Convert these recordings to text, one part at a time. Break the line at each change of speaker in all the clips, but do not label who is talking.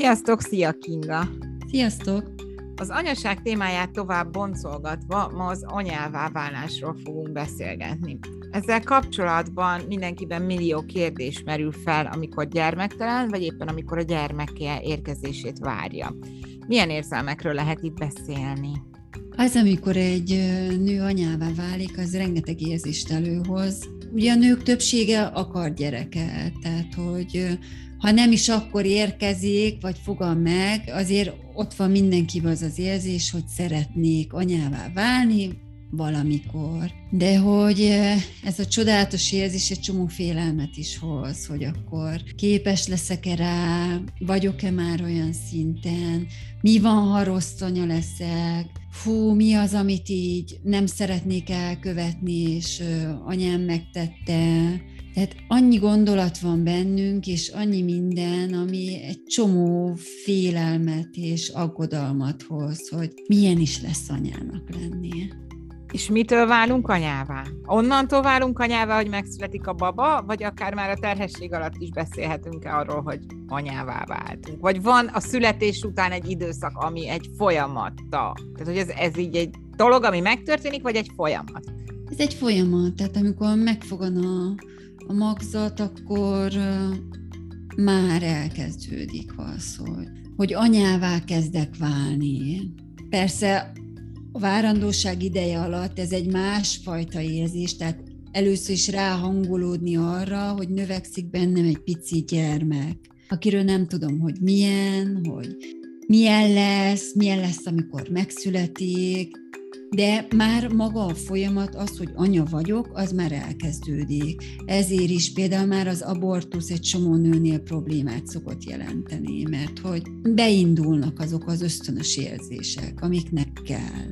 Sziasztok, szia Kinga!
Sziasztok!
Az anyaság témáját tovább boncolgatva ma az anyává válásról fogunk beszélgetni. Ezzel kapcsolatban mindenkiben millió kérdés merül fel, amikor gyermektelen, vagy éppen amikor a gyermeke érkezését várja. Milyen érzelmekről lehet itt beszélni?
Az, amikor egy nő anyává válik, az rengeteg érzést előhoz. Ugye a nők többsége akar gyereket, tehát hogy ha nem is akkor érkezik, vagy fogal meg, azért ott van mindenkiben az az érzés, hogy szeretnék anyává válni, valamikor. De hogy eh, ez a csodálatos érzés egy csomó félelmet is hoz, hogy akkor képes leszek-e rá, vagyok-e már olyan szinten, mi van, ha rossz anya leszek, fú, mi az, amit így nem szeretnék elkövetni, és anyám megtette, tehát annyi gondolat van bennünk, és annyi minden, ami egy csomó félelmet és aggodalmat hoz, hogy milyen is lesz anyának lennie.
És mitől válunk anyává? Onnantól válunk anyává, hogy megszületik a baba, vagy akár már a terhesség alatt is beszélhetünk arról, hogy anyává váltunk? Vagy van a születés után egy időszak, ami egy folyamatta? Tehát, hogy ez, ez így egy dolog, ami megtörténik, vagy egy folyamat?
Ez egy folyamat, tehát amikor megfogan a, a magzat, akkor már elkezdődik az, hogy, hogy anyává kezdek válni. Persze a várandóság ideje alatt ez egy másfajta érzés, tehát először is ráhangolódni arra, hogy növekszik bennem egy pici gyermek, akiről nem tudom, hogy milyen, hogy milyen lesz, milyen lesz, amikor megszületik, de már maga a folyamat, az, hogy anya vagyok, az már elkezdődik. Ezért is például már az abortusz egy csomó nőnél problémát szokott jelenteni, mert hogy beindulnak azok az ösztönös érzések, amiknek kell.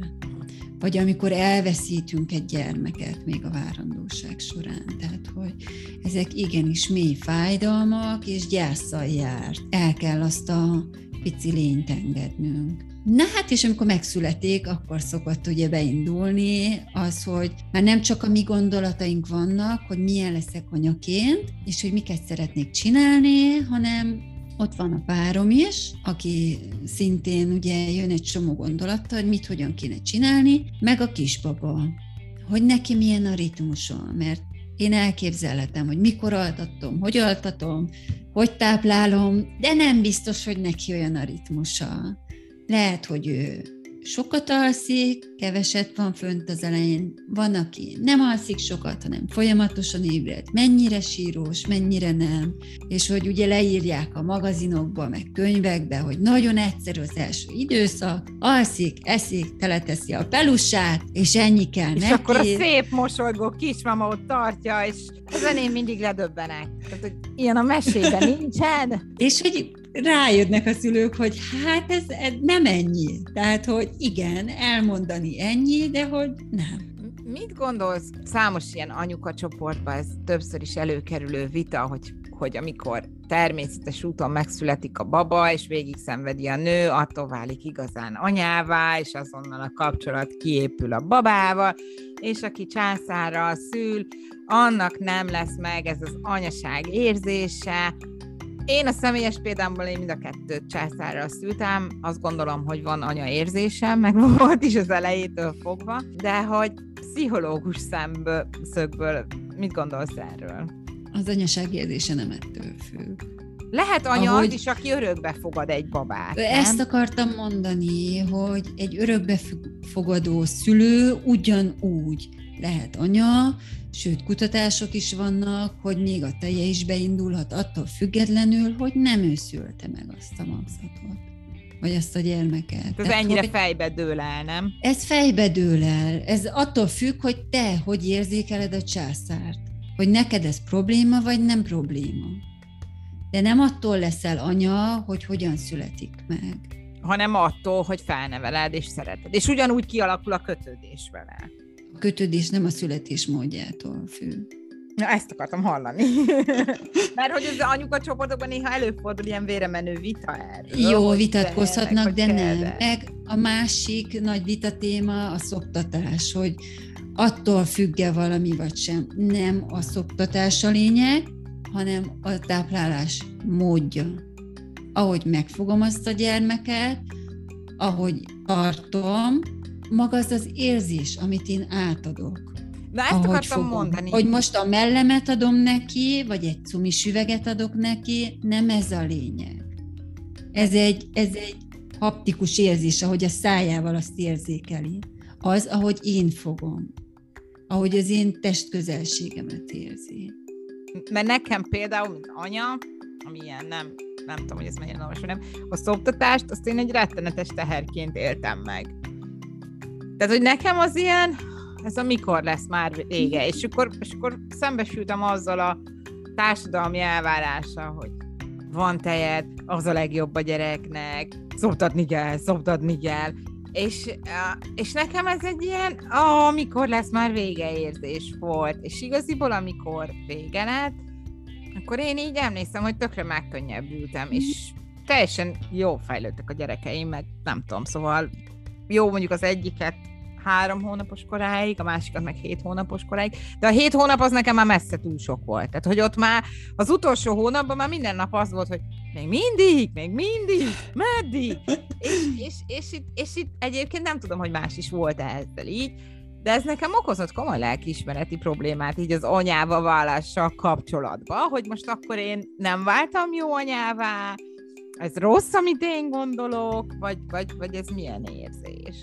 Vagy amikor elveszítünk egy gyermeket még a várandóság során. Tehát, hogy ezek igenis mély fájdalmak és gyászsal járt. El kell azt a pici lényt engednünk. Na hát, és amikor megszületik, akkor szokott ugye beindulni az, hogy már nem csak a mi gondolataink vannak, hogy milyen leszek anyaként, és hogy miket szeretnék csinálni, hanem ott van a párom is, aki szintén ugye jön egy csomó gondolattal, hogy mit hogyan kéne csinálni, meg a kisbaba, hogy neki milyen a ritmusa, mert én elképzelhetem, hogy mikor altatom, hogy altatom, hogy táplálom, de nem biztos, hogy neki olyan a ritmusa. Lehet, hogy ő sokat alszik, keveset van fönt az elején, van, aki nem alszik sokat, hanem folyamatosan ébred, mennyire sírós, mennyire nem, és hogy ugye leírják a magazinokba, meg könyvekbe, hogy nagyon egyszerű az első időszak, alszik, eszik, teleteszi a pelusát, és ennyi kell
és
neki.
akkor a szép mosolygó kismama ott tartja, és ezen én mindig ledöbbenek. Tehát, hogy ilyen a mesében nincsen.
és hogy rájönnek a szülők, hogy hát ez, ez nem ennyi. Tehát, hogy igen, elmondani ennyi, de hogy nem.
Mit gondolsz, számos ilyen anyuka csoportban ez többször is előkerülő vita, hogy, hogy amikor természetes úton megszületik a baba, és végig szenvedi a nő, attól válik igazán anyává, és azonnal a kapcsolat kiépül a babával, és aki császára szül, annak nem lesz meg ez az anyaság érzése, én a személyes példámból én mind a kettőt császárra szültem, azt gondolom, hogy van anya érzésem, meg volt is az elejétől fogva, de hogy pszichológus szemből, szögből mit gondolsz erről?
Az anyaság érzése nem ettől függ.
Lehet anya Ahogy... az is, aki örökbe fogad egy babát.
Ezt nem? akartam mondani, hogy egy örökbefogadó szülő ugyanúgy lehet anya, sőt kutatások is vannak, hogy még a teje is beindulhat attól függetlenül, hogy nem ő szülte meg azt a magzatot vagy azt a gyermeket. Ez
Tehát, ennyire hogy fejbe dől el, nem?
Ez fejbe dől el. Ez attól függ, hogy te hogy érzékeled a császárt. Hogy neked ez probléma, vagy nem probléma. De nem attól leszel anya, hogy hogyan születik meg.
Hanem attól, hogy felneveled és szereted. És ugyanúgy kialakul a kötődés vele
kötődés nem a születés módjától függ.
Na, ezt akartam hallani. Mert hogy az anyuka csoportokban néha előfordul ilyen véremenő vita erről.
Jó, vitatkozhatnak, de, de nem. Meg a másik nagy vita téma a szoktatás, hogy attól függ-e valami vagy sem. Nem a szoktatás a lényeg, hanem a táplálás módja. ahogy megfogom azt a gyermeket, ahogy tartom, maga az az érzés, amit én átadok.
Na ezt ahogy akartam fogom. mondani.
Hogy most a mellemet adom neki, vagy egy cumis üveget adok neki, nem ez a lényeg. Ez egy, ez egy haptikus érzés, ahogy a szájával azt érzékeli. Az, ahogy én fogom. Ahogy az én testközelségemet érzi.
Mert nekem például, mint anya, ami ilyen nem, nem tudom, hogy ez mennyire normális, nem, a szoptatást, azt én egy rettenetes teherként éltem meg. Tehát, hogy nekem az ilyen, ez a mikor lesz már vége, és akkor, és akkor szembesültem azzal a társadalmi elvárással, hogy van tejed, az a legjobb a gyereknek, szoptatni kell, szoptatni kell, és, és nekem ez egy ilyen, oh, amikor lesz már vége? érzés volt, és igaziból amikor vége lett, akkor én így emlékszem, hogy tökre megkönnyebbültem, és teljesen jó fejlődtek a gyerekeim, meg nem tudom, szóval jó mondjuk az egyiket három hónapos koráig, a másikat meg hét hónapos koráig, de a hét hónap az nekem már messze túl sok volt. Tehát, hogy ott már az utolsó hónapban már minden nap az volt, hogy még mindig, még mindig, meddig? És, és, és, itt, és itt egyébként nem tudom, hogy más is volt ezzel így, de ez nekem okozott komoly lelkiismereti problémát így az anyába válással kapcsolatban, hogy most akkor én nem váltam jó anyává, ez rossz, amit én gondolok, vagy, vagy, vagy ez milyen érzés?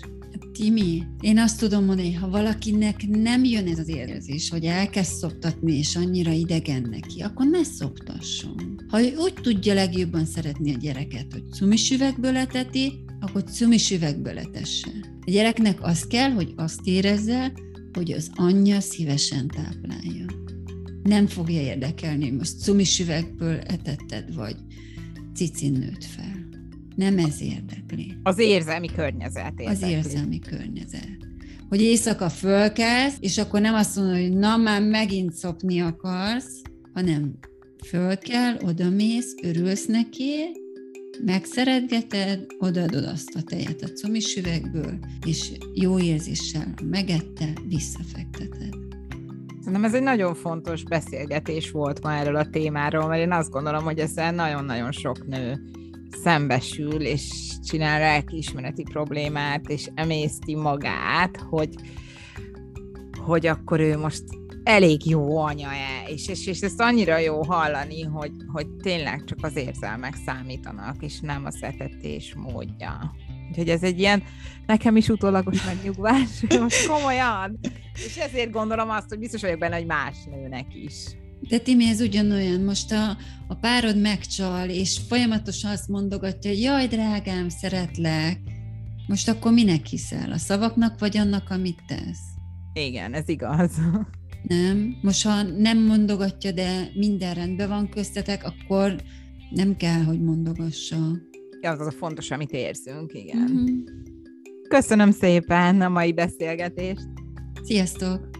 Timi, én azt tudom mondani, ha valakinek nem jön ez az érzés, hogy elkezd szoptatni, és annyira idegen neki, akkor ne szoptasson. Ha ő úgy tudja legjobban szeretni a gyereket, hogy cumis üvegből eteti, akkor cumis üvegből etesse. A gyereknek az kell, hogy azt érezze, hogy az anyja szívesen táplálja. Nem fogja érdekelni, hogy most cumis üvegből etetted, vagy cicin nőtt fel. Nem ez érdekli.
Az érzelmi környezet érdekli.
Az érzelmi környezet. Hogy éjszaka fölkelsz, és akkor nem azt mondod, hogy na már megint szopni akarsz, hanem föl kell, odamész, örülsz neki, megszeretgeted, odaadod azt a tejet a cumis üvegből, és jó érzéssel megette, visszafekteted.
Szerintem ez egy nagyon fontos beszélgetés volt ma erről a témáról, mert én azt gondolom, hogy ezzel nagyon-nagyon sok nő szembesül, és csinál lelkiismereti problémát, és emészti magát, hogy, hogy akkor ő most elég jó anya-e, és, és, és ezt annyira jó hallani, hogy, hogy tényleg csak az érzelmek számítanak, és nem a szetetés módja. Úgyhogy ez egy ilyen nekem is utólagos megnyugvás, most komolyan. És ezért gondolom azt, hogy biztos vagyok benne, hogy más nőnek is.
De Timi, ez ugyanolyan, most a, a párod megcsal, és folyamatosan azt mondogatja, hogy jaj, drágám, szeretlek. Most akkor minek hiszel? A szavaknak, vagy annak, amit tesz?
Igen, ez igaz.
Nem? Most ha nem mondogatja, de minden rendben van köztetek, akkor nem kell, hogy mondogassa.
Ja, az az a fontos, amit érzünk, igen. Uh-huh. Köszönöm szépen a mai beszélgetést.
Sziasztok!